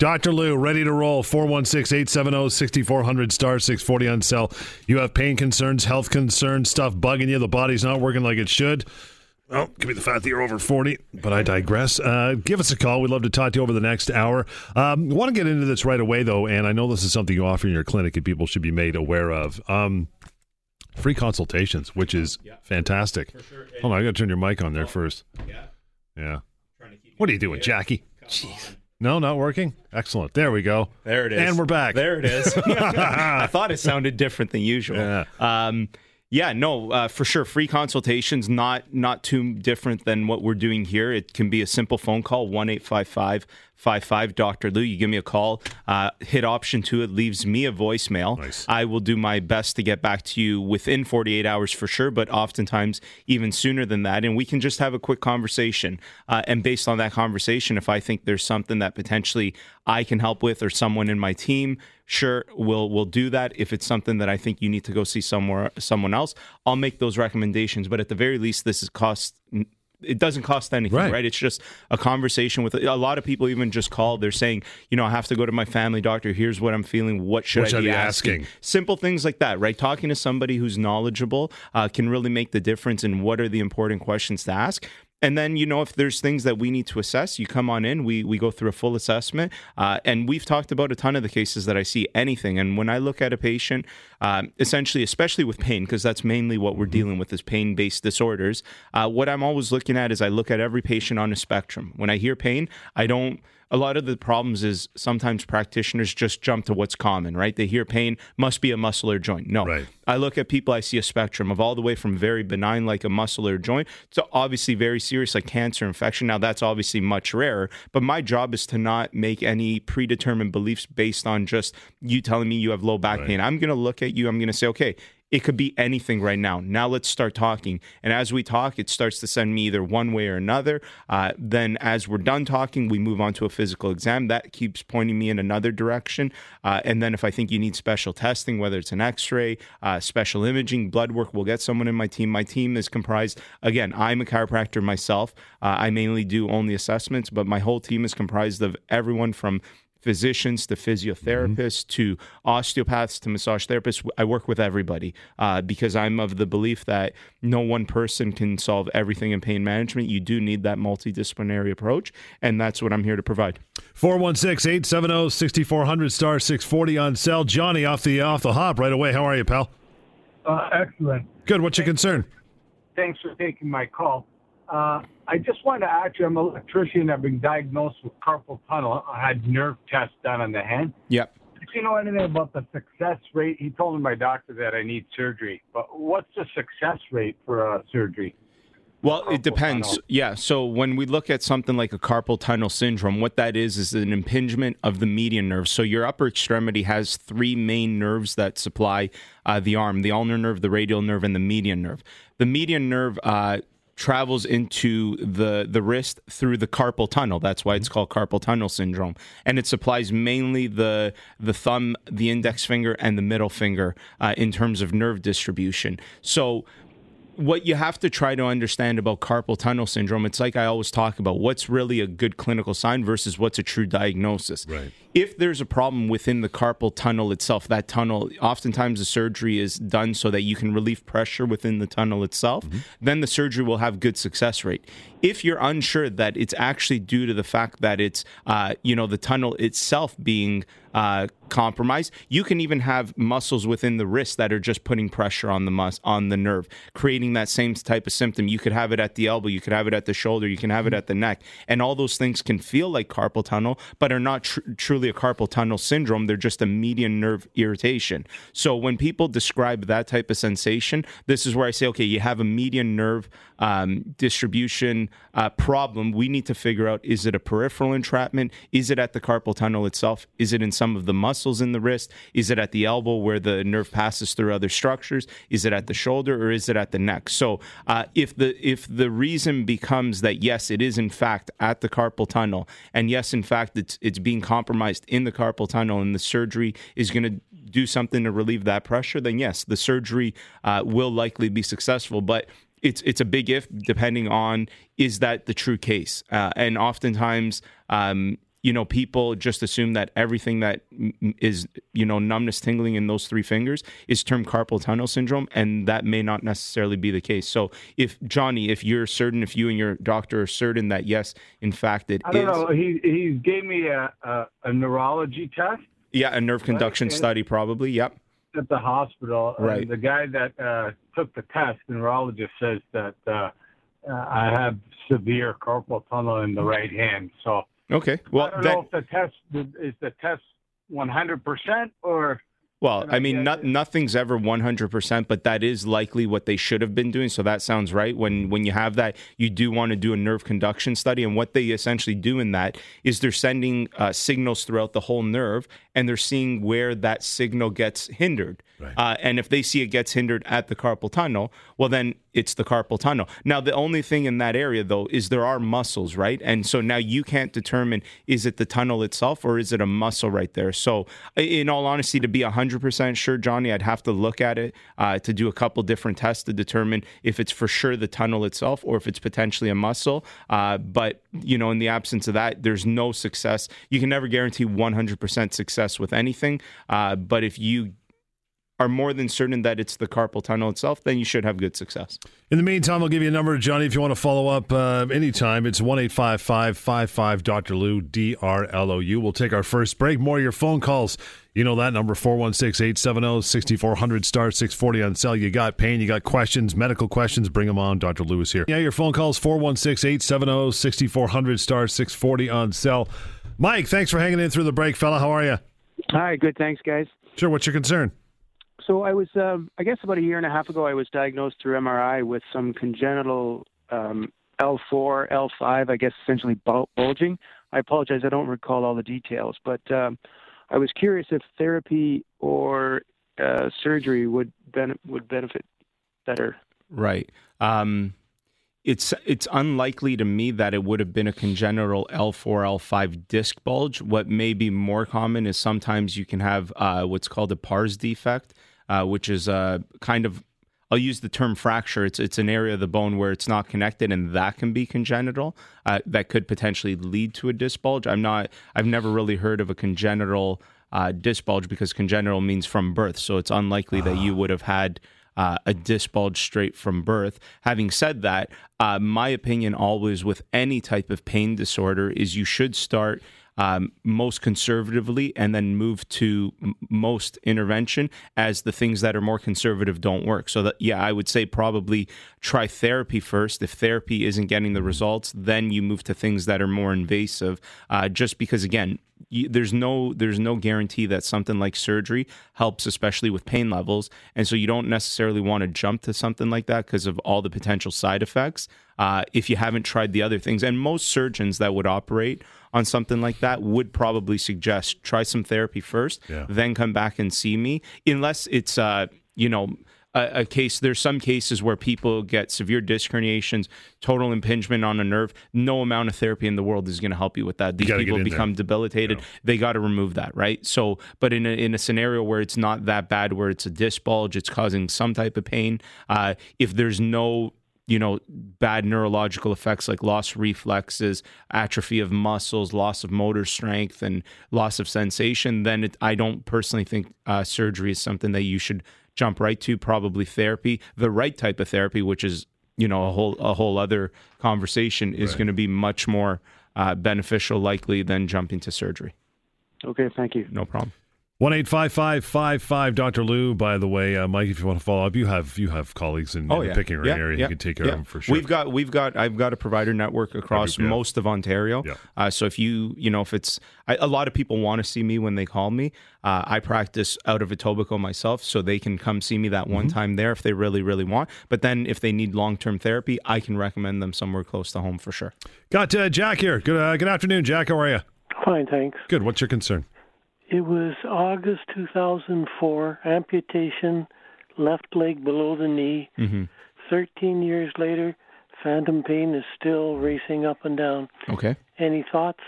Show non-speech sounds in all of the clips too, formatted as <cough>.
Dr. Lou, ready to roll. 416 870 6400 star 640 on cell. You have pain concerns, health concerns, stuff bugging you, the body's not working like it should. Oh, could be the fact that you're over 40, but I digress. Uh, give us a call. We'd love to talk to you over the next hour. Um, want to get into this right away, though, and I know this is something you offer in your clinic and people should be made aware of. Um, free consultations, which is yeah. fantastic. Sure. Hold on, I got to turn your mic on there first. Yeah. Yeah. What are you doing, Jackie? Jeez. No, not working. Excellent. There we go. There it is. And we're back. There it is. <laughs> I thought it sounded different than usual. Yeah. Um, yeah, no, uh, for sure. Free consultations, not not too different than what we're doing here. It can be a simple phone call, one eight five five five five Dr. Lou. You give me a call, uh, hit option two. It leaves me a voicemail. Nice. I will do my best to get back to you within 48 hours for sure, but oftentimes even sooner than that. And we can just have a quick conversation. Uh, and based on that conversation, if I think there's something that potentially I can help with or someone in my team, sure, we'll we'll do that. If it's something that I think you need to go see somewhere someone else, I'll make those recommendations. But at the very least, this is cost it doesn't cost anything, right. right. It's just a conversation with a lot of people. Even just called, they're saying, you know, I have to go to my family doctor. Here's what I'm feeling. What should, what I, be asking? asking? Simple things like that, right? Talking to somebody who's knowledgeable uh, can really make the difference in what are the important questions to ask. And then, you know, if there's things that we need to assess, you come on in, we, we go through a full assessment. Uh, and we've talked about a ton of the cases that I see anything. And when I look at a patient, um, essentially, especially with pain, because that's mainly what we're dealing with is pain based disorders, uh, what I'm always looking at is I look at every patient on a spectrum. When I hear pain, I don't a lot of the problems is sometimes practitioners just jump to what's common, right? They hear pain, must be a muscle or joint. No. Right. I look at people, I see a spectrum of all the way from very benign, like a muscle or joint, to obviously very serious, like cancer, infection. Now, that's obviously much rarer, but my job is to not make any predetermined beliefs based on just you telling me you have low back right. pain. I'm going to look at you, I'm going to say, okay, it could be anything right now. Now let's start talking. And as we talk, it starts to send me either one way or another. Uh, then, as we're done talking, we move on to a physical exam. That keeps pointing me in another direction. Uh, and then, if I think you need special testing, whether it's an x ray, uh, special imaging, blood work, we'll get someone in my team. My team is comprised, again, I'm a chiropractor myself. Uh, I mainly do only assessments, but my whole team is comprised of everyone from physicians to physiotherapists mm-hmm. to osteopaths to massage therapists. I work with everybody uh, because I'm of the belief that no one person can solve everything in pain management. You do need that multidisciplinary approach, and that's what I'm here to provide. 416 870 6400 star 640 on cell. Johnny off the off the hop right away. How are you, pal? Uh, excellent. Good. What's your concern? Thanks for taking my call. Uh, I just wanted to ask you, I'm an electrician. I've been diagnosed with carpal tunnel. I had nerve tests done on the hand. Yep. If you know anything about the success rate, he told my doctor that I need surgery. But what's the success rate for a surgery? Well, it depends. Tunnel. Yeah. So when we look at something like a carpal tunnel syndrome, what that is is an impingement of the median nerve. So your upper extremity has three main nerves that supply uh, the arm: the ulnar nerve, the radial nerve, and the median nerve. The median nerve uh, travels into the the wrist through the carpal tunnel. That's why it's called carpal tunnel syndrome, and it supplies mainly the the thumb, the index finger, and the middle finger uh, in terms of nerve distribution. So what you have to try to understand about carpal tunnel syndrome, it's like I always talk about what's really a good clinical sign versus what's a true diagnosis. Right. If there's a problem within the carpal tunnel itself, that tunnel, oftentimes the surgery is done so that you can relieve pressure within the tunnel itself, mm-hmm. then the surgery will have good success rate. If you're unsure that it's actually due to the fact that it's, uh, you know, the tunnel itself being uh, compromised. You can even have muscles within the wrist that are just putting pressure on the mus- on the nerve, creating that same type of symptom. You could have it at the elbow, you could have it at the shoulder, you can have it at the neck, and all those things can feel like carpal tunnel, but are not tr- truly a carpal tunnel syndrome. They're just a median nerve irritation. So when people describe that type of sensation, this is where I say, okay, you have a median nerve um, distribution uh, problem. We need to figure out: is it a peripheral entrapment? Is it at the carpal tunnel itself? Is it in some of the muscles in the wrist? Is it at the elbow where the nerve passes through other structures? Is it at the shoulder or is it at the neck? So uh, if the if the reason becomes that yes, it is in fact at the carpal tunnel, and yes, in fact it's it's being compromised in the carpal tunnel, and the surgery is going to do something to relieve that pressure, then yes, the surgery uh, will likely be successful. But it's it's a big if depending on is that the true case, uh, and oftentimes um, you know, people just assume that everything that is, you know, numbness, tingling in those three fingers is termed carpal tunnel syndrome, and that may not necessarily be the case. So, if Johnny, if you're certain, if you and your doctor are certain that yes, in fact, it I don't is- know. He he gave me a a, a neurology test yeah, a nerve conduction and- study, probably. Yep. at the hospital. and Right. the guy that uh, took the test, the neurologist, says that uh, uh, I have severe carpal tunnel in the right hand. So Okay. Well, I don't then, know if the test is the test 100% or Well, I I mean, not, nothing's ever 100%, but that is likely what they should have been doing. So that sounds right. When when you have that, you do want to do a nerve conduction study. And what they essentially do in that is they're sending uh, signals throughout the whole nerve and they're seeing where that signal gets hindered. Right. Uh, and if they see it gets hindered at the carpal tunnel, well, then it's the carpal tunnel. Now, the only thing in that area, though, is there are muscles, right? And so now you can't determine is it the tunnel itself or is it a muscle right there? So, in all honesty, to be 100% sure, Johnny, I'd have to look at it uh, to do a couple different tests to determine if it's for sure the tunnel itself or if it's potentially a muscle. Uh, but, you know, in the absence of that, there's no success. You can never guarantee 100% success with anything. Uh, but if you are more than certain that it's the carpal tunnel itself, then you should have good success. In the meantime, I'll give you a number, Johnny, if you want to follow up uh, anytime. It's 1 55 Dr. Lou, D R L O U. We'll take our first break. More of your phone calls. You know that number, 416 870 6400 star 640 on cell. You got pain, you got questions, medical questions, bring them on. Dr. Lou is here. Yeah, your phone calls, 416 870 6400 star 640 on cell. Mike, thanks for hanging in through the break, fella. How are you? Hi, good. Thanks, guys. Sure, what's your concern? So I was, um, I guess, about a year and a half ago, I was diagnosed through MRI with some congenital um, L4, L5, I guess, essentially bulging. I apologize, I don't recall all the details, but um, I was curious if therapy or uh, surgery would ben- would benefit better. Right. Um, it's it's unlikely to me that it would have been a congenital L4 L5 disc bulge. What may be more common is sometimes you can have uh, what's called a pars defect, uh, which is a kind of I'll use the term fracture. It's it's an area of the bone where it's not connected, and that can be congenital. Uh, that could potentially lead to a disc bulge. I'm not. I've never really heard of a congenital uh, disc bulge because congenital means from birth, so it's unlikely that you would have had uh, a disc bulge straight from birth. Having said that, uh, my opinion always with any type of pain disorder is you should start um, most conservatively and then move to m- most intervention as the things that are more conservative don't work. So that yeah, I would say probably try therapy first. If therapy isn't getting the results, then you move to things that are more invasive. Uh, just because again, you, there's no there's no guarantee that something like surgery helps, especially with pain levels, and so you don't necessarily want to jump to something like that because of all the potential side effects. Uh, if you haven't tried the other things, and most surgeons that would operate on something like that would probably suggest try some therapy first, Yeah. then come back and see me, unless it's uh, you know a, a case there's some cases where people get severe disc herniations total impingement on a nerve. No amount of therapy in the world is going to help you with that. These people in there. become debilitated. They got to remove that right? So but in a, in a scenario where it's not that bad where it's a disc bulge it's causing some type of pain uh, if there's no you know bad neurological effects like loss reflexes atrophy of muscles loss of motor strength and loss of sensation then it, i don't personally think uh, surgery is something that you should jump right to probably therapy the right type of therapy which is you know a whole a whole other conversation is Right. going to be much more uh, beneficial likely than jumping to surgery Okay, thank you. no problem One eight five five five five Dr. Lou. By the way, uh, Mike, if you want to follow up, you have you have colleagues in, in the Pickering Oh, Yeah, area. yeah, you can take care yeah. of them for sure. We've got we've got I've got a provider network across yeah. most of Ontario. Yeah. Uh, so if you you know if it's I, a lot of people want to see me when they call me. Uh, I practice out of Etobicoke myself, so they can come see me that one Mm-hmm. time there if they really really want. But then if they need long term therapy, I can recommend them somewhere close to home for sure. got uh, Jack here. Good uh, good afternoon, Jack. How are you? Fine, thanks. Good. What's your concern? It was August 2004, amputation, left leg below the knee. Mm-hmm. 13 years later, phantom pain is still racing up and down. Okay. Any thoughts?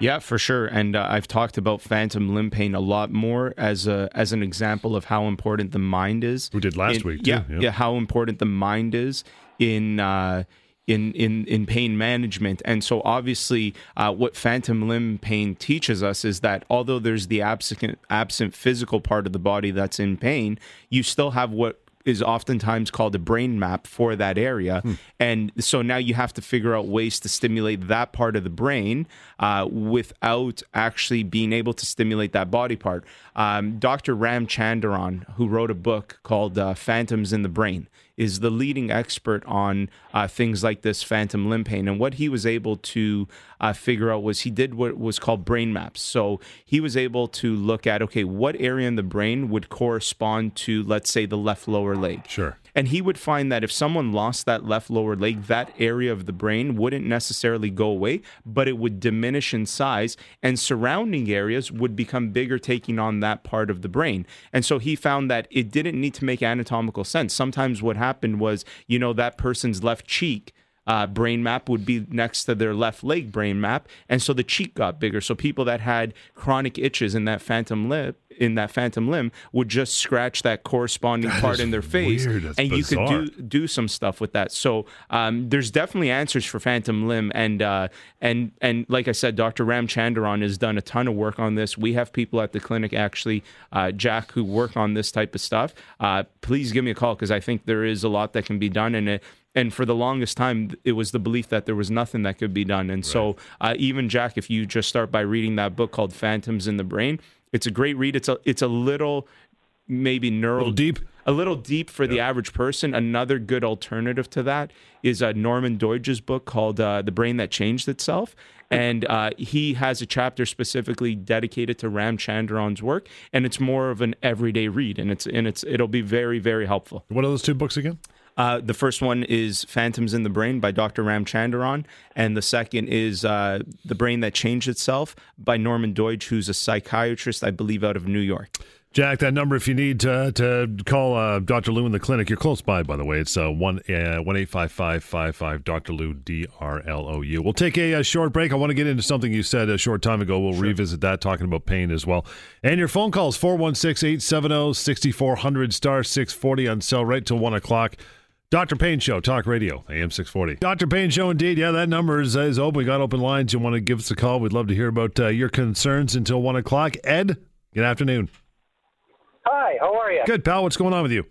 Yeah, for sure. And uh, I've talked about phantom limb pain a lot more as a as an example of how important the mind is. We did last in- week, too. Yeah, Yeah. yeah, how important the mind is in uh, in in in pain management. And so obviously, uh, what phantom limb pain teaches us is that although there's the absent absent physical part of the body that's in pain, you still have what is oftentimes called a brain map for that area. Hmm. And so now you have to figure out ways to stimulate that part of the brain uh, without actually being able to stimulate that body part. Um, Dr. Ramachandran, who wrote a book called uh, Phantoms in the Brain, is the leading expert on uh, things like this phantom limb pain. And what he was able to uh, figure out was he did what was called brain maps. So he was able to look at, okay, what area in the brain would correspond to, let's say, the left lower leg. Sure. And he would find that if someone lost that left lower leg, that area of the brain wouldn't necessarily go away, but it would diminish in size, and surrounding areas would become bigger, taking on that part of the brain. And so he found that it didn't need to make anatomical sense. Sometimes what happened was, you know, that person's left cheek uh, brain map would be next to their left leg brain map, and so the cheek got bigger. So people that had chronic itches in that phantom lip in that phantom limb would just scratch that corresponding that part in their face, and bizarre. you could do do some stuff with that. So um, there's definitely answers for phantom limb, and uh, and and like I said, Dr. Ramachandran has done a ton of work on this. We have people at the clinic actually, uh, Jack, who work on this type of stuff. Uh, please give me a call because I think there is a lot that can be done, and it, and for the longest time it was the belief that there was nothing that could be done and right. so uh, even jack if you just start by reading that book called phantoms in the brain it's a great read it's a it's a little maybe neural a deep a little deep for the average person another good alternative to that is uh, norman doidge's book called uh, the brain that changed itself and uh, he has a chapter specifically dedicated to Ramachandran's work, and it's more of an everyday read, and it's and it's it'll be very very helpful. What are those two books again? Uh, the first one is Phantoms in the Brain by Dr. Ramachandran, and the second is uh, The Brain That Changed Itself by Norman Doidge, who's a psychiatrist, I believe, out of New York. Jack, that number if you need to, to call uh, Dr. Lou in the clinic. You're close by, by the way. It's uh, 1 uh, 855 Dr. Lou, D R L O U. We'll take a, a, short break. I want to get into something you said a short time ago. We'll sure. revisit that, talking about pain as well. And your phone calls 416 870 6400 star 640 on cell right till 1 o'clock. Dr. Pain Show, Talk Radio, AM 640. Dr. Pain Show, indeed. Yeah, that number is, is open. We got open lines. You want to give us a call? We'd love to hear about uh, your concerns until 1 o'clock. Ed, good afternoon. Hi, how are you? Good, pal. What's going on with you?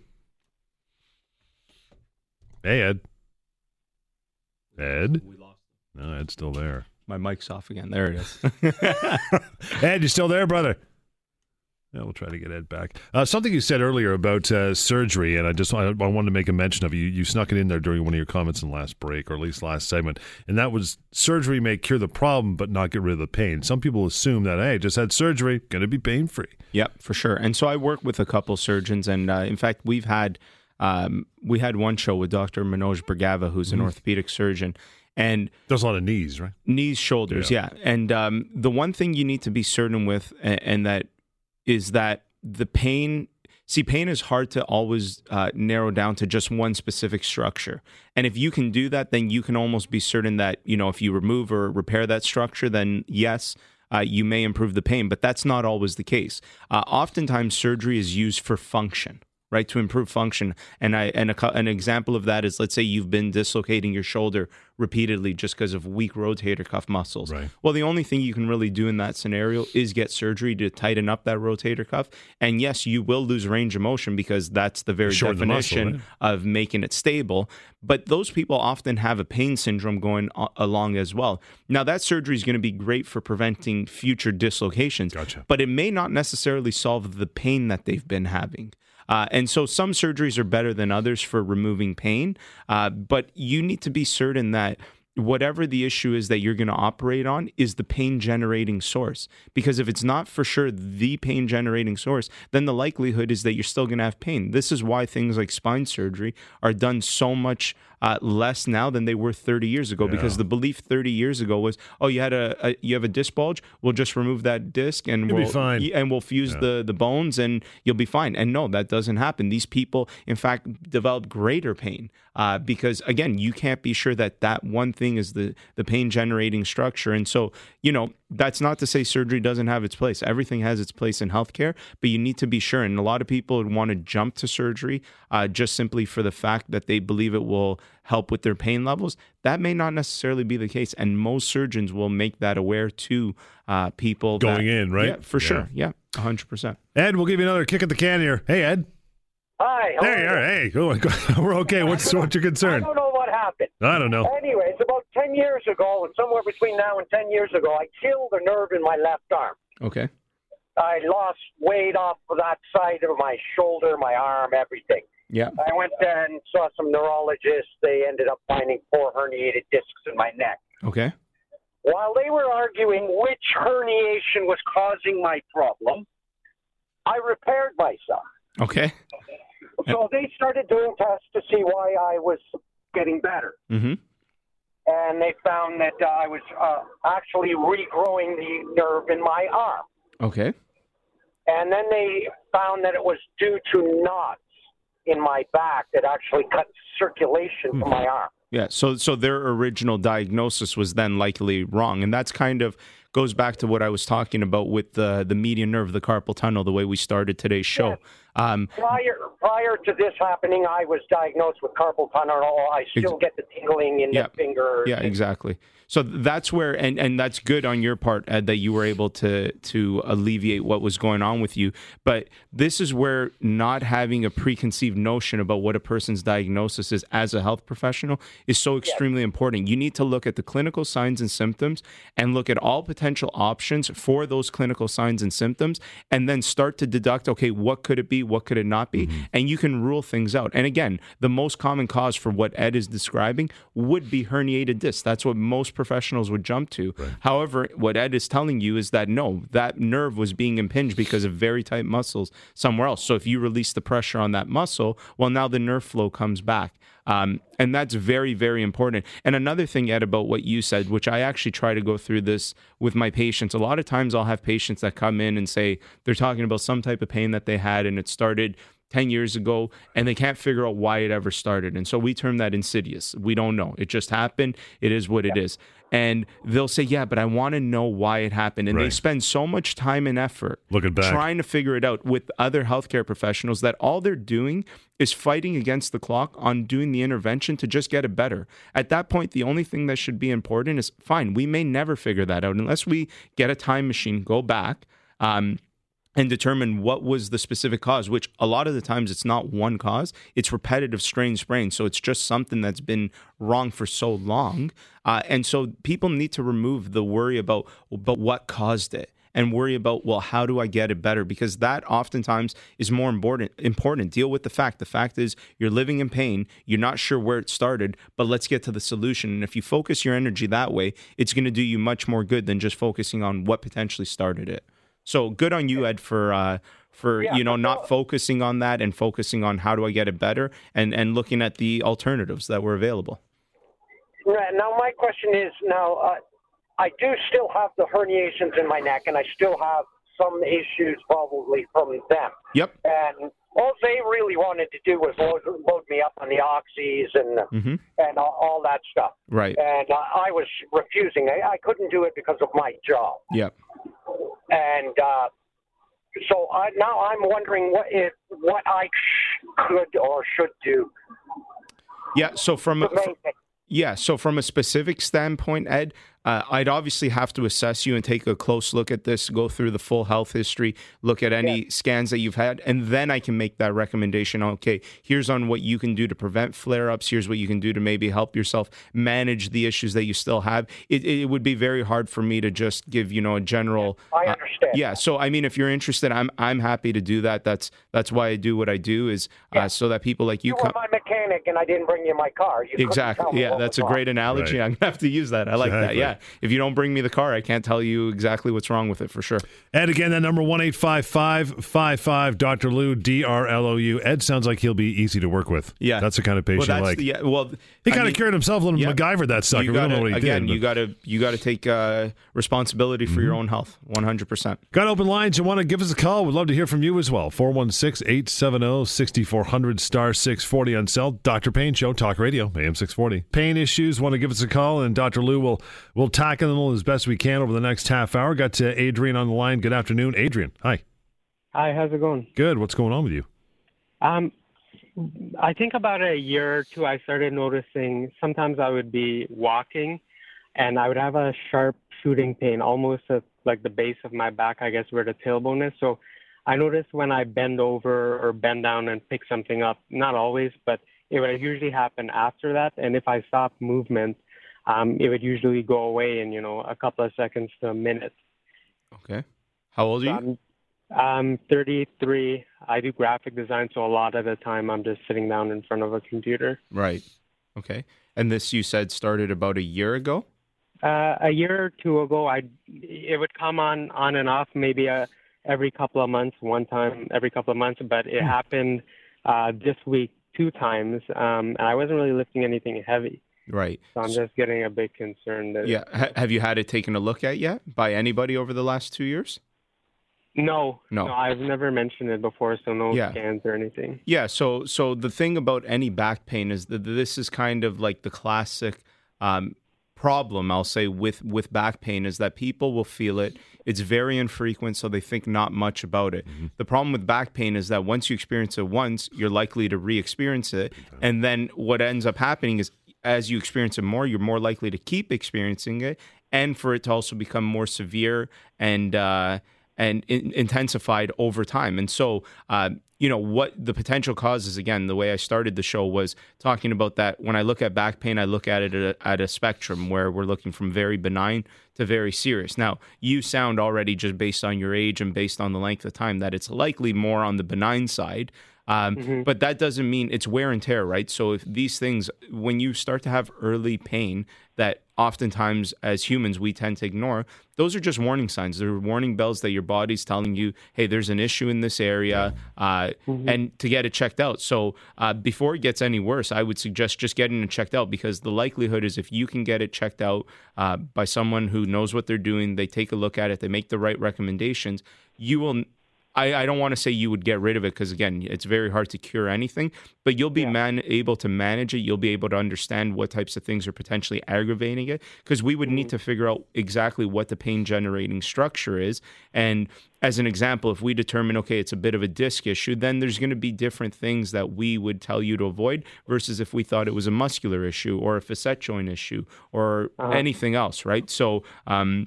Hey, Ed. Ed? We lost No, Ed's still there. My mic's off again. There it is. <laughs> <laughs> Ed, you still there, brother? Yeah, we'll try to get Ed back. Uh, something you said earlier about uh, surgery, and I just I, I, wanted to make a mention of you. You snuck it in there during one of your comments in the last break, or at least last segment, and that was surgery may cure the problem but not get rid of the pain. Some people assume that hey, just had surgery, going to be pain free. Yep, for sure. And so I work with a couple surgeons, and uh, in fact, we've had um, we had one show with Dr. Manoj Bhargava, who's an mm. orthopedic surgeon, and does a lot of knees, right? Knees, shoulders, yeah. yeah. And um, the one thing you need to be certain with, and, and that is that the pain see pain is hard to always uh, narrow down to just one specific structure. And if you can do that then you can almost be certain that you know if you remove or repair that structure then yes uh, you may improve the pain. But that's not always the case. Uh, oftentimes surgery is used for function right to improve function. And i and a, an example of that is let's say you've been dislocating your shoulder repeatedly just because of weak rotator cuff muscles. Right. well the only thing you can really do in that scenario is get surgery to tighten up that rotator cuff. And yes you will lose range of motion because that's the very Shorten definition the muscle, right? of making it stable. But those people often have a pain syndrome going along as well. Now that surgery is going to be great for preventing future dislocations. Gotcha. but it may not necessarily solve the pain that they've been having uh, and so some surgeries are better than others for removing pain, uh, but you need to be certain that whatever the issue is that you're going to operate on is the pain generating source. Because if it's not for sure the pain generating source, then the likelihood is that you're still going to have pain. This is why things like spine surgery are done so much uh, less now than they were 30 years ago. Yeah. Because the belief 30 years ago was, oh, you had a, a, you have a disc bulge, we'll just remove that disc and you'll we'll and we'll fuse yeah. the the bones and you'll be fine. And no, that doesn't happen. These people, in fact, develop greater pain uh, because again, you can't be sure that that one thing is the the pain generating structure. And so, you know, that's not to say surgery doesn't have its place. Everything has its place in healthcare, but you need to be sure. And a lot of people would want to jump to surgery uh, just simply for the fact that they believe it will help with their pain levels. That may not necessarily be the case, and most surgeons will make that aware to uh, people Going that- in, right? Yeah, for sure. Yeah, hundred percent. Ed, we'll give you another kick at the can here. Hey, Ed. Hi. how There you are are. Hey, <laughs> we're okay. What's what's your concern? I don't know what happened. I don't know. Anyways, about 10 years ago, and somewhere between now and 10 years ago, I killed a nerve in my left arm. Okay. I lost weight off of that side of my shoulder, my arm, everything. Yeah. I went and saw some neurologists. They ended up finding four herniated discs in my neck. Okay. While they were arguing which herniation was causing my problem, I repaired myself. Okay. So they started doing tests to see why I was getting better. Mm-hmm. And they found that uh, I was uh, actually regrowing the nerve in my arm. Okay. And then they found that it was due to knots in my back that actually cut circulation from my arm. Yeah. So so their original diagnosis was then likely wrong, and that's kind of goes back to what I was talking about with the the median nerve, the carpal tunnel, the way we started today's show. Um, Prior prior to this happening, I was diagnosed with carpal tunnel. I still get the tingling in Yeah. the finger. yeah, exactly. So that's where, and and that's good on your part Ed, that you were able to to alleviate what was going on with you. But this is where not having a preconceived notion about what a person's diagnosis is as a health professional is so extremely important. You need to look at the clinical signs and symptoms and look at all potential options for those clinical signs and symptoms, and then start to deduct. Okay, what could it be? What could it not be? Mm-hmm. And you can rule things out. And again, the most common cause for what Ed is describing would be herniated disc. That's what most professionals would jump to. However, what Ed is telling you is that no, that nerve was being impinged because of very tight muscles somewhere else. So if you release the pressure on that muscle, well, now the nerve flow comes back. Um, and that's very, very important. And another thing, Ed, about what you said, which I actually try to go through this with my patients. A lot of times I'll have patients that come in and say they're talking about some type of pain that they had and it started 10 years ago and they can't figure out why it ever started. And so we term that insidious. We don't know. It just happened. It is what it is. And they'll say, Yeah, but I want to know why it happened. And they spend so much time and effort Looking back. trying to figure it out with other healthcare professionals that all they're doing is fighting against the clock on doing the intervention to just get it better. At that point, the only thing that should be important is fine, we may never figure that out unless we get a time machine, go back. Um, and determine what was the specific cause, which a lot of the times it's not one cause, it's repetitive strain sprain. So it's just something that's been wrong for so long. Uh, and so people need to remove the worry about, but what caused it? And worry about, well, how do I get it better? Because that oftentimes is more important. Important. Deal with the fact. The fact is, you're living in pain. You're not sure where it started, but let's get to the solution. And if you focus your energy that way, it's going to do you much more good than just focusing on what potentially started it. So good on you, Ed, for uh, for Yeah, you know not no- focusing on that and focusing on how do I get it better and and looking at the alternatives that were available. Right. Now, my question is now, uh, I do still have the herniations in my neck, and I still have some issues probably from them. Yep. And all they really wanted to do was load, load me up on the oxys and hmm and all, all that stuff. Right. And uh, I was refusing. I, I couldn't do it because of my job. Yep. And uh, so I, now I'm wondering what if what I sh- could or should do. Yeah. So from thing. Yeah. So, from a specific standpoint, Ed, uh, I'd obviously have to assess you and take a close look at this, go through the full health history, look at any scans that you've had, and then I can make that recommendation. Okay, here's on what you can do to prevent flare ups. Here's what you can do to maybe help yourself manage the issues that you still have. It, it would be very hard for me to just give, you know, a general. I uh, understand. yeah. So, I mean, if you're interested, I'm I'm happy to do that. That's that's why I do what I do is uh, so that people like you You come. were my mechanic, and I didn't bring you my car. You Exactly. Yeah, that's a wrong. great analogy. Right. I'm gonna have to use that. I like that. Yeah. If you don't bring me the car, I can't tell you exactly what's wrong with it for sure. Ed, again, that number one eight five five five five Dr. Lou D R L O U. Ed sounds like he'll be easy to work with. Yeah, that's the kind of patient well, I like. yeah. Well, he kind of cured himself, little yeah. MacGyver that sucker. You we don't know what he again, did. you gotta you gotta take uh, responsibility for Mm-hmm. your own health, 100. percent Got open lines. You want to give us a call? We'd love to hear from you as well. 416 870 6400 star 640 on cell. Dr. Pain Show, Talk Radio, AM 640. Pain issues, want to give us a call, and Dr. Lou will We'll tackle them as best we can over the next half hour. Got to Adrian on the line. Good afternoon, Adrian. Hi. Hi, how's it going? Good. What's going on with you? Um, I think about a year or two, I started noticing sometimes I would be walking and I would have a sharp shooting pain almost at like the base of my back, I guess where the tailbone is. So I noticed when I bend over or bend down and pick something up, not always, but it would usually happen after that. And if I stop movement, um, it would usually go away in, you know, a couple of seconds to a minute. Okay. How old are you? I'm, I'm 33. I do graphic design, so a lot of the time I'm just sitting down in front of a computer. Right. Okay. And this you said started about a year ago? Uh, a year or two ago, I it would come on on and off, maybe a, every couple of months, one time every couple of months. But it Hmm. happened uh, this week two times, um, and I wasn't really lifting anything heavy, Right. so I'm just getting a bit concerned. That, Yeah. Ha- have you had it taken a look at yet by anybody over the last two years? No, No. I've never mentioned it before, so no Yeah. scans or anything. Yeah. So, so the thing about any back pain is that this is kind of like the classic um, problem. I'll say with with back pain is that people will feel it. It's very infrequent, so they think not much about it. The problem with back pain is that once you experience it once, you're likely to re-experience it, and then what ends up happening is as you experience it more, you're more likely to keep experiencing it, and for it to also become more severe and uh, and in, intensified over time. And so, uh, you know, what the potential causes, again, the way I started the show was talking about that. When I look at back pain, I look at it at a, at a spectrum where we're looking from very benign to very serious. Now, you sound already just based on your age and based on the length of time that it's likely more on the benign side. Um, But that doesn't mean it's wear and tear, right? So if these things, when you start to have early pain that oftentimes as humans we tend to ignore, those are just warning signs. They're warning bells that your body's telling you, hey, there's an issue in this area, uh, and to get it checked out. So uh, before it gets any worse, I would suggest just getting it checked out because the likelihood is if you can get it checked out uh, by someone who knows what they're doing, they take a look at it, they make the right recommendations, you will I, I don't want to say you would get rid of it because again, it's very hard to cure anything. But you'll be man able to manage it. You'll be able to understand what types of things are potentially aggravating it because we would need to figure out exactly what the pain generating structure is. And as an example, if we determine okay, it's a bit of a disc issue, then there's going to be different things that we would tell you to avoid versus if we thought it was a muscular issue or a facet joint issue or anything else, right? So. Um,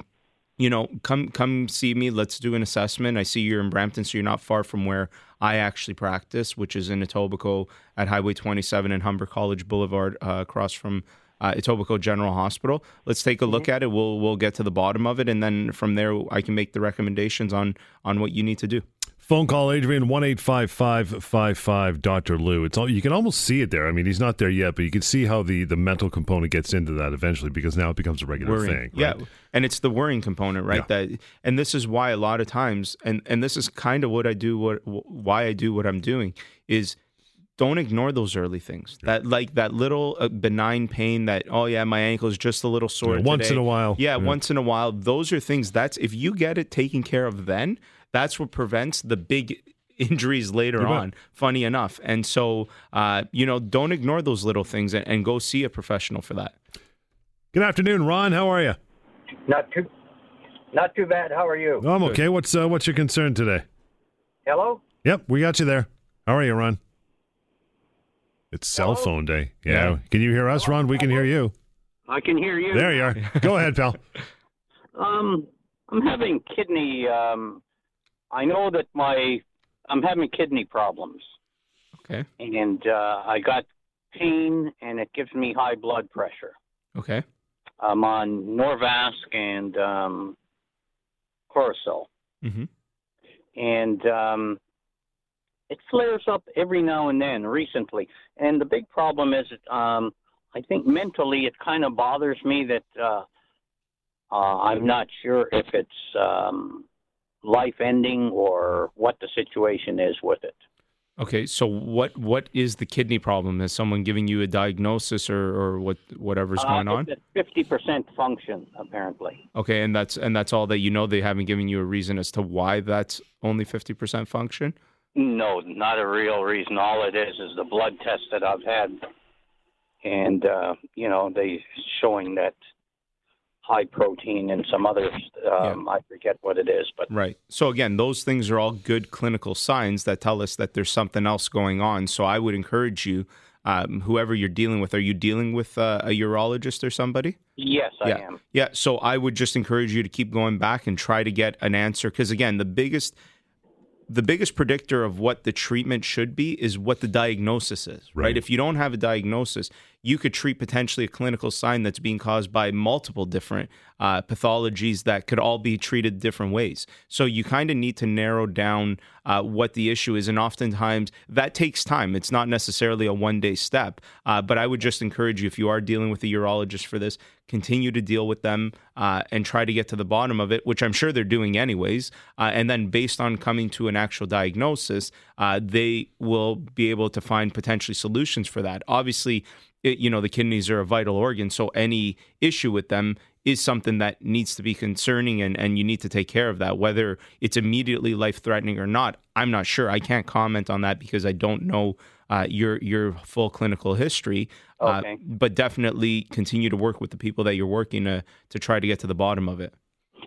you know, come come see me. Let's do an assessment. I see you're in Brampton, so you're not far from where I actually practice, which is in Etobicoke at Highway 27 and Humber College Boulevard, uh, across from uh, Etobicoke General Hospital. Let's take a look at it. We'll we'll get to the bottom of it, and then from there, I can make the recommendations on on what you need to do. Phone call Adrian one eight five five five five Doctor Lou. It's all you can almost see it there. I mean, he's not there yet, but you can see how the the mental component gets into that eventually because now it becomes a regular worrying. thing. Yeah, right? and it's the worrying component, right? Yeah. That and this is why a lot of times, and and this is kind of what I do, what why I do what I'm doing is don't ignore those early things. That like that little uh, benign pain that oh yeah, my ankle is just a little sore. Yeah, once in a while. Yeah, Yeah. once in a while. Those are things that's if you get it taken care of then, that's what prevents the big injuries later on funny enough and so uh, you know don't ignore those little things and, and go see a professional for that Good afternoon, Ron. How are you? Not too, not too bad. How are you? I'm okay. What's uh, what's your concern today? Hello. Yep, we got you there. How are you, Ron? It's cell Hello? phone day. Yeah. Can you hear us, Ron? We can hear you. I can hear you. There you are. <laughs> Go ahead, pal. Um, I'm having kidney. Um, I know that my I'm having kidney problems, okay. And uh, I got pain, and it gives me high blood pressure. okay. I'm on Norvasc and um, Cortisol, hmm and um, it flares up every now and then. Recently, and the big problem is, um, I think mentally it kind of bothers me that uh, uh, I'm not sure if it's um, life ending or what the situation is with it. Okay, so what what is the kidney problem? Is someone giving you a diagnosis or, or what whatever's going uh, on? Fifty percent function apparently. Okay, and that's and that's all that you know. They haven't given you a reason as to why that's only fifty percent function. No, not a real reason. All it is is the blood test that I've had, and uh, you know they showing that high protein and some others. Um, I forget what it is, but Right. So again, those things are all good clinical signs that tell us that there's something else going on. So I would encourage you, um, whoever you're dealing with, are you dealing with uh, a urologist or somebody? yes, I yeah. am. Yeah. So I would just encourage you to keep going back and try to get an answer because again, the biggest the biggest predictor of what the treatment should be is what the diagnosis is, right? Right. If you don't have a diagnosis, you could treat potentially a clinical sign that's being caused by multiple different uh, pathologies that could all be treated different ways. So you kind of need to narrow down uh, what the issue is, and oftentimes that takes time. It's not necessarily a one day step, uh, but I would just encourage you if you are dealing with a urologist for this, continue to deal with them uh, and try to get to the bottom of it, which I'm sure they're doing anyways. Uh, and then based on coming to an actual diagnosis, uh, they will be able to find potentially solutions for that. Obviously, it, you know the kidneys are a vital organ, so any issue with them is something that needs to be concerning and, and you need to take care of that whether it's immediately life threatening or not. I'm not sure. I can't comment on that because i don't know uh, your your full clinical history Okay. uh, but definitely continue to work with the people that you're working to to try to get to the bottom of it.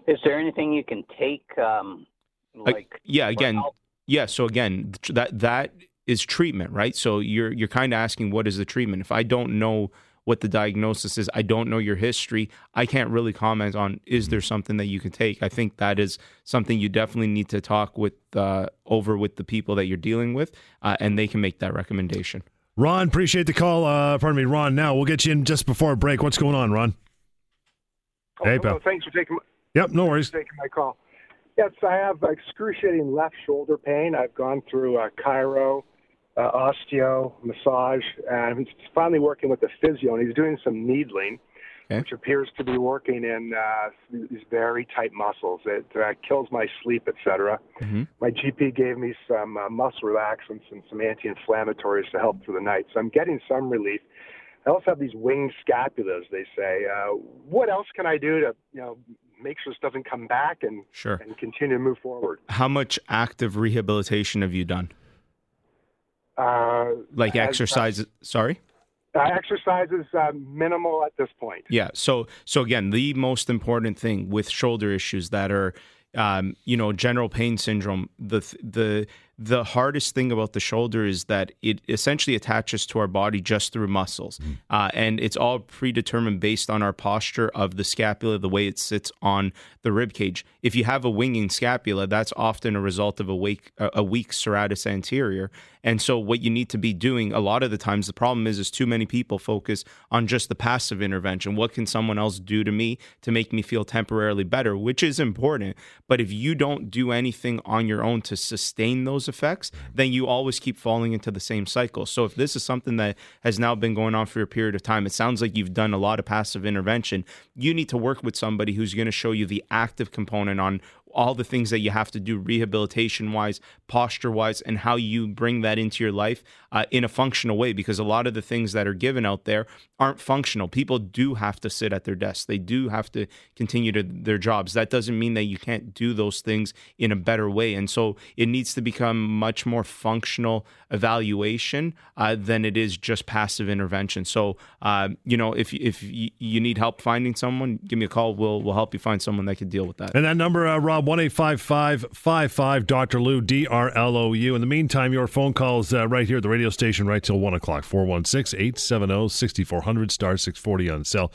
Is there anything you can take, um, like yeah again yeah so again that that is treatment right so you're you're kind of asking what is the treatment if i don't know what the diagnosis is i don't know your history i can't really comment on is there something that you can take i think that is something you definitely need to talk with uh, over with the people that you're dealing with uh, and they can make that recommendation Ron, appreciate the call. Uh, pardon me, Ron. Now we'll get you in just before break. What's going on, Ron? Oh, Hey, hello. pal. Thanks for taking Yep, no worries. taking my call. Yes, I have excruciating left shoulder pain. I've gone through uh, chiro, uh, osteo, massage, and I'm finally working with the physio, and he's doing some needling, Okay. which appears to be working in uh, these very tight muscles. It uh, kills my sleep, etc. Mhm. My GP gave me some uh, muscle relaxants and some anti-inflammatories to help through the night, so I'm getting some relief. I also have these winged scapulas. They say, uh, what else can I do to, you know, make sure this doesn't come back and sure and continue to move forward? how much active rehabilitation have you done Uh, like as- exercise sorry Uh, exercise is uh, minimal at this point. Yeah. So so again, the most important thing with shoulder issues that are, um, you know, general pain syndrome. The the the hardest thing about the shoulder is that it essentially attaches to our body just through muscles, uh, and it's all predetermined based on our posture of the scapula, the way it sits on the rib cage. If you have a winging scapula, that's often a result of a weak a weak serratus anterior. And so what you need to be doing a lot of the times the problem is is too many people focus on just the passive intervention. What can someone else do to me to make me feel temporarily better, which is important. But if you don't do anything on your own to sustain those effects, then you always keep falling into the same cycle. So if this is something that has now been going on for a period of time, it sounds like you've done a lot of passive intervention. You need to work with somebody who's going to show you the active component on all the things that you have to do rehabilitation wise, posture wise, and how you bring that into your life uh, in a functional way. Because a lot of the things that are given out there aren't functional. People do have to sit at their desks, they do have to continue to their jobs. That doesn't mean that you can't do those things in a better way. And so it needs to become much more functional evaluation uh, than it is just passive intervention. So, uh, you know, if, if you, need help finding someone, give me a call. We'll, we'll help you find someone that can deal with that. And that number, uh, Rob, one eight five five five five Dr. Lou D R L O U. In the meantime, your phone calls uh, right here at the radio station right till one o'clock. 416-870-6400 star six forty on cell.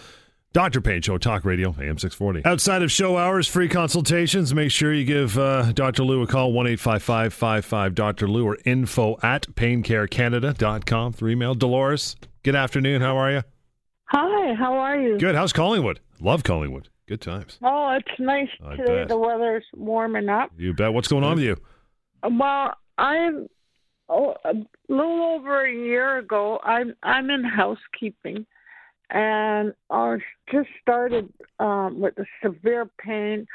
Dr. Pain Show, Talk Radio, AM 640. Outside of show hours, free consultations. Make sure you give uh, Dr. Lou a call, 1 855 Dr. Lou, or info at paincarecanada.com through email. Dolores, good afternoon. How are you? Hi, how are you? Good. How's Collingwood? Love Collingwood. Good times. Oh, it's nice I today. bet. The weather's warming up. You bet. What's going on with you? Well, I'm oh, a little over a year ago. I'm I'm in housekeeping, and I just started um, with a severe pain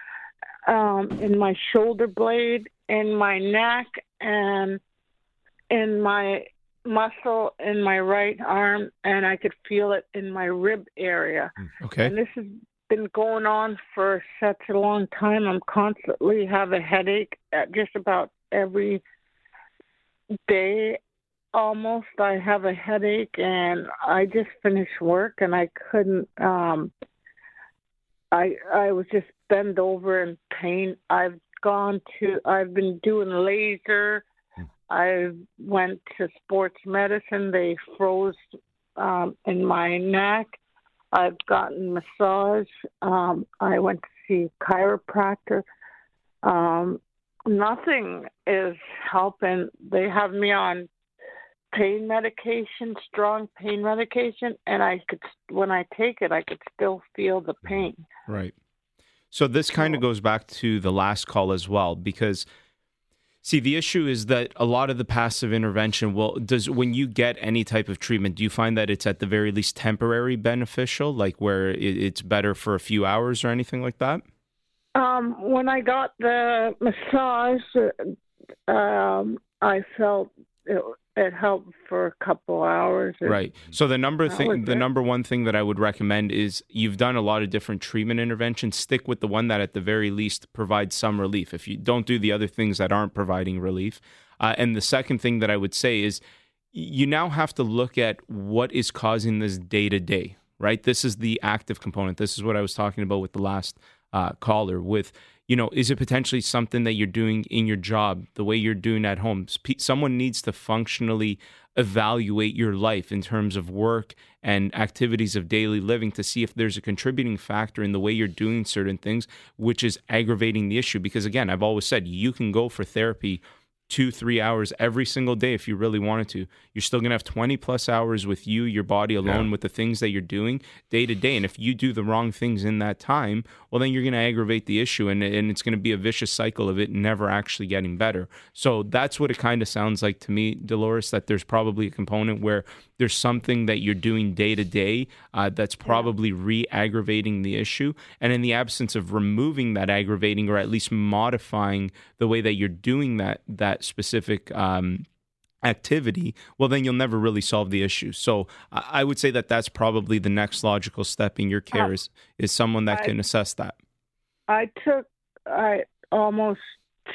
um, in my shoulder blade, in my neck, and in my muscle in my right arm, and I could feel it in my rib area. Okay. And this has been going on for such a long time. I'm constantly have a headache at just about every day. Almost, I have a headache, and I just finished work, and I couldn't. Um, I I was just bent over in pain. I've gone to I've been doing laser. I went to sports medicine. They froze um, in my neck. I've gotten massage. Um, I went to see chiropractor. Um, nothing is helping. They have me on pain medication, strong pain medication, and I could when I take it, I could still feel the mm-hmm. pain. Right. So this kind of goes back to the last call as well, because see, the issue is that a lot of the passive intervention will does when you get any type of treatment, do you find that it's at the very least temporary beneficial, like where it's better for a few hours or anything like that? Um, when I got the massage, uh, um, I felt it, it helped for a couple hours. It- Right. So the number thing, the it. number one thing that I would recommend is you've done a lot of different treatment interventions. Stick with the one that, at the very least, provides some relief. If you don't do the other things that aren't providing relief, uh, and the second thing that I would say is you now have to look at what is causing this day to day. Right. This is the active component. This is what I was talking about with the last uh, caller. With you know, is it potentially something that you're doing in your job, the way you're doing at home? Someone needs to functionally evaluate your life in terms of work and activities of daily living to see if there's a contributing factor in the way you're doing certain things, which is aggravating the issue. Because again, I've always said you can go for therapy two, three hours every single day if you really wanted to. You're still going to have 20 plus hours with you, your body alone, with the things that you're doing day to day. And if you do the wrong things in that time, well, then you're going to aggravate the issue and, and it's going to be a vicious cycle of it never actually getting better. So that's what it kind of sounds like to me, Dolores, that there's probably a component where there's something that you're doing day to day uh, that's probably re aggravating the issue. And in the absence of removing that aggravating or at least modifying the way that you're doing that, that specific, um, activity, well, then you'll never really solve the issue. So I I would say that that's probably the next logical step in your care is, is someone that I- can assess that. I took I almost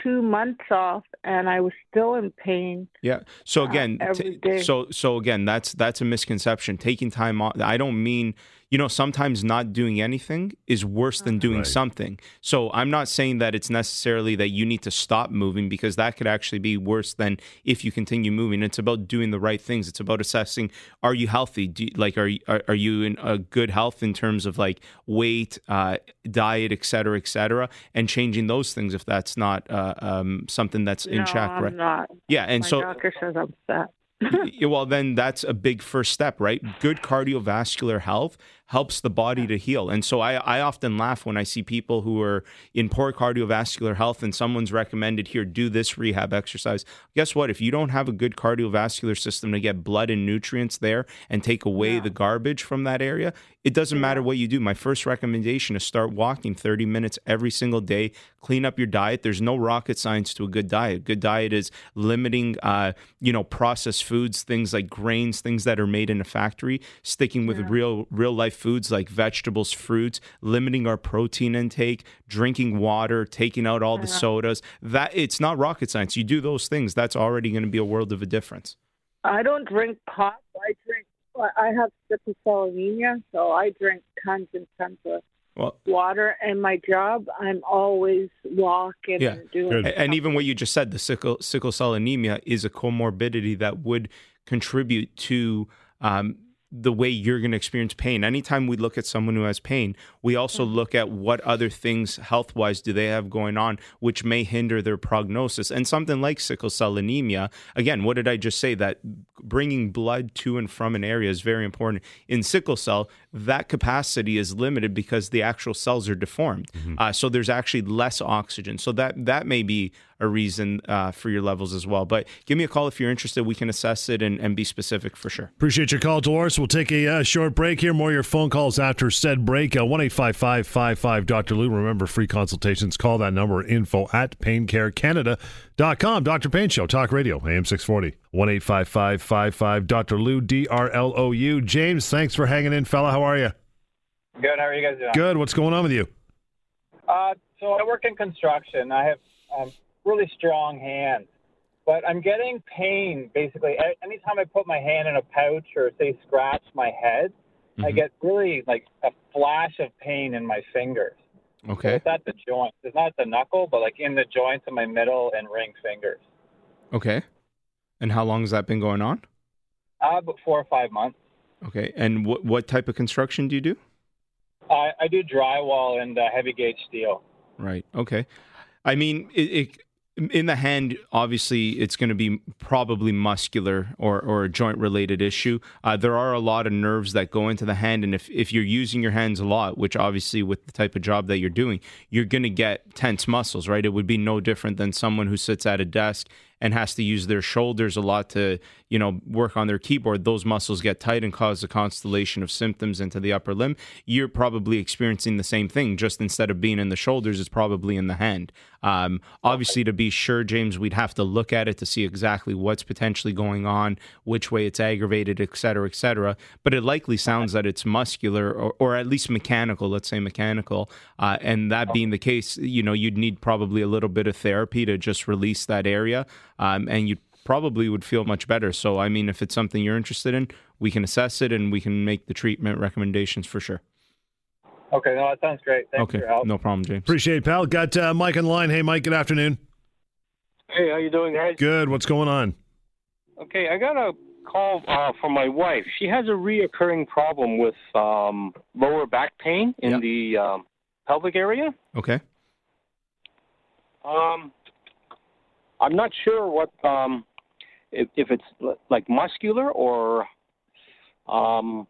two months off, and I was still in pain. Yeah. So again, Uh, t- so so again, that's that's a misconception. Taking time off. I don't mean you know sometimes not doing anything is worse than doing Right. something. So I'm not saying that it's necessarily that you need to stop moving because that could actually be worse than if you continue moving. It's about doing the right things. It's about assessing: Are you healthy? Do like are you, are, are you in a good health in terms of like weight, uh, diet, et cetera, et cetera, and changing those things if that's not uh, um, something that's in no, check, I'm right? not. Yeah, and My so doctor says I'm fat. well, then that's a big first step, right? Good cardiovascular health helps the body to heal. And so I, I often laugh when I see people who are in poor cardiovascular health and someone's recommended here, do this rehab exercise. Guess what? If you don't have a good cardiovascular system to get blood and nutrients there and take away the garbage from that area, it doesn't matter what you do. My first recommendation is start walking 30 minutes every single day. Clean up your diet. There's no rocket science to a good diet. Good diet is limiting, uh, you know, processed foods, things like grains, things that are made in a factory. Sticking with real, real life foods like vegetables, fruits. Limiting our protein intake. Drinking water. Taking out all the sodas. That it's not rocket science. You do those things. That's already going to be a world of a difference. I don't drink pop. I drink. I have sickle cell anemia, so I drink tons and tons of Well, water. And my job, I'm always walking Yeah, and doing. good. And even what you just said, the sickle sickle cell anemia is a comorbidity that would contribute to um, the way you're going to experience pain. Anytime we look at someone who has pain, we also look at what other things health wise do they have going on, which may hinder their prognosis. And something like sickle cell anemia, again, what did I just say? That bringing blood to and from an area is very important. In sickle cell, that capacity is limited because the actual cells are deformed. Uh, so there's actually less oxygen. So that that may be a reason uh, for your levels as well. But give me a call if you're interested. We can assess it and, and be specific for sure. Appreciate your call, Dolores. We'll take a uh, short break here. More of your phone calls after said break. Uh, 1 855 Dr. Lou. Remember, free consultations. Call that number info at paincarecanada.com. Dr. Pain Show, Talk Radio, AM 640. 1 855 Dr. Lou, D R L O U. James, thanks for hanging in, fella. How are you? Good. How are you guys doing? Good. What's going on with you? Uh, so I work in construction. I have um, really strong hands, but I'm getting pain basically anytime I put my hand in a pouch or say scratch my head. I Mhm. get really like a flash of pain in my fingers. So Okay. it's at the joint. It's not the knuckle, but like in the joints of my middle and ring fingers. Okay. And how long has that been going on? Uh, about four or five months. Okay. And what what type of construction do you do? I, I do drywall and uh, heavy gauge steel. Right. Okay. I mean, it, it in the hand, obviously, it's going to be probably muscular or, or a joint related issue. Uh, there are a lot of nerves that go into the hand, and if, if you're using your hands a lot, which obviously with the type of job that you're doing, you're going to get tense muscles, right? It would be no different than someone who sits at a desk and has to use their shoulders a lot to, you know, work on their keyboard. Those muscles get tight and cause a constellation of symptoms into the upper limb. You're probably experiencing the same thing, just instead of being in the shoulders, it's probably in the hand. Um, obviously, to be sure, James, we'd have to look at it to see exactly what's potentially going on, which way it's aggravated, et cetera, et cetera. But it likely sounds that it's muscular or, or at least mechanical, let's say mechanical. Uh, and that being the case, you know, you'd need probably a little bit of therapy to just release that area. Um, and you probably would feel much better. So, I mean, if it's something you're interested in, we can assess it and we can make the treatment recommendations for sure. Okay, no, that sounds great. Thanks okay, for your help. no problem, James. Appreciate it, pal. Got uh, Mike in line. Hey, Mike. Good afternoon. Hey, how you doing, guys? Good. What's going on? Okay, I got a call uh, from my wife. She has a reoccurring problem with um, lower back pain in the um, pelvic area. Okay. Um, I'm not sure what um, if, if it's like muscular or um,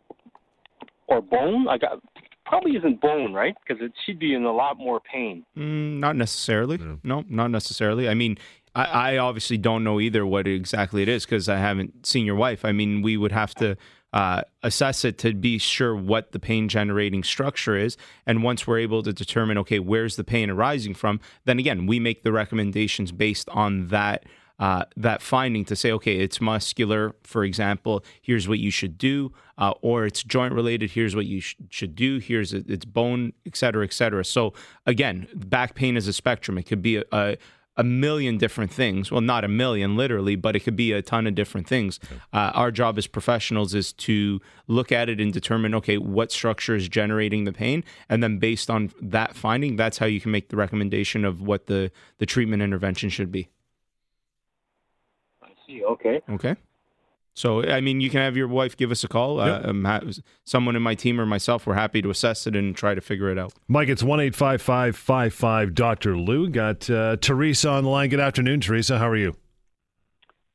or bone. I got probably isn't bone, right? Because it should be in a lot more pain. Mm, not necessarily. No, not necessarily. I mean, I, I obviously don't know either what exactly it is because I haven't seen your wife. I mean, we would have to uh, assess it to be sure what the pain generating structure is. And once we're able to determine, okay, where's the pain arising from, then again, we make the recommendations based on that. Uh, that finding to say, okay, it's muscular, for example, here's what you should do, uh, or it's joint related, here's what you sh- should do, here's it, it's bone, et cetera, et cetera. So, again, back pain is a spectrum. It could be a, a, a million different things. Well, not a million, literally, but it could be a ton of different things. Uh, our job as professionals is to look at it and determine, okay, what structure is generating the pain, and then based on that finding, that's how you can make the recommendation of what the the treatment intervention should be. I see. Okay. Okay. So, I mean, you can have your wife give us a call. Uh, um, ha- someone in my team or myself, we're happy to assess it and try to figure it out. Mike, it's one eight five five five five Dr. Lou. Got uh, Teresa on the line. Good afternoon, Teresa. How are you?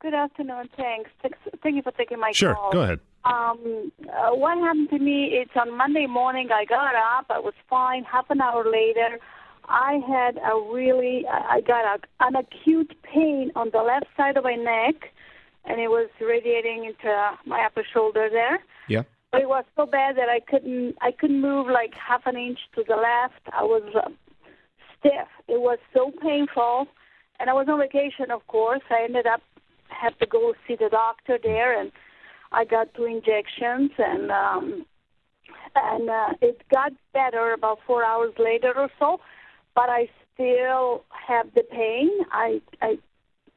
Good afternoon. Thanks. Thanks- Thank you for taking my Sure. call. Go ahead. Um, uh, what happened to me? It's on Monday morning. I got up. I was fine. Half an hour later, I had a really. I I got a, an acute pain on the left side of my neck, and it was radiating into my upper shoulder there. Yeah. But it was so bad that I couldn't. I couldn't move like half an inch to the left. I was uh, stiff. It was so painful, and I was on vacation, of course. I ended up had to go see the doctor there, and I got two injections, and um, and uh, it got better about four hours later or so. But I still have the pain. I I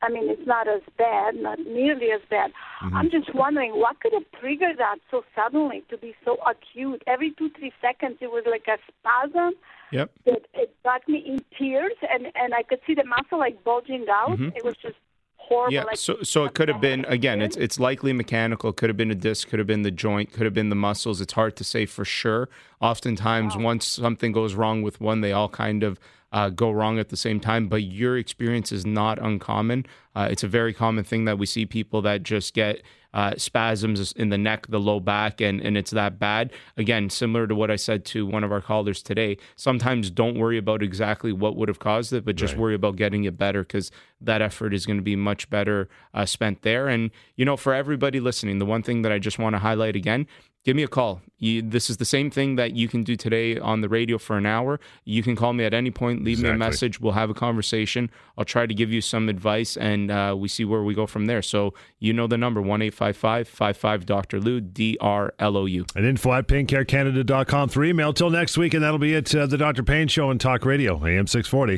I mean, it's not as bad, not nearly as bad. I'm just wondering what could have triggered that so suddenly to be so acute. Every two, three seconds, it was like a spasm Yep. that it got me in tears, and and I could see the muscle like bulging out. Mhm. It was just horrible. Yeah, like, so so it could have been again. It's it's likely mechanical. Could have been a disc. Could have been the joint. Could have been the muscles. It's hard to say for sure. Oftentimes, once something goes wrong with one, they all kind of uh, go wrong at the same time. But your experience is not uncommon. Uh, it's a very common thing that we see people that just get uh, spasms in the neck, the low back, and, and it's that bad. Again, similar to what I said to one of our callers today, sometimes don't worry about exactly what would have caused it, but just Right. worry about getting it better because that effort is going to be much better uh, spent there. And, you know, for everybody listening, the one thing that I just want to highlight again, give me a call. You, this is the same thing that you can do today on the radio for an hour. You can call me at any point, leave me a message. We'll have a conversation. I'll try to give you some advice and uh, we see where we go from there. So you know the number 1 855 55 Dr. Lou, D R L O U. And info at paincarecanada.com for email. Till next week, and that'll be it. Uh, the Dr. Pain Show and Talk Radio, AM 640.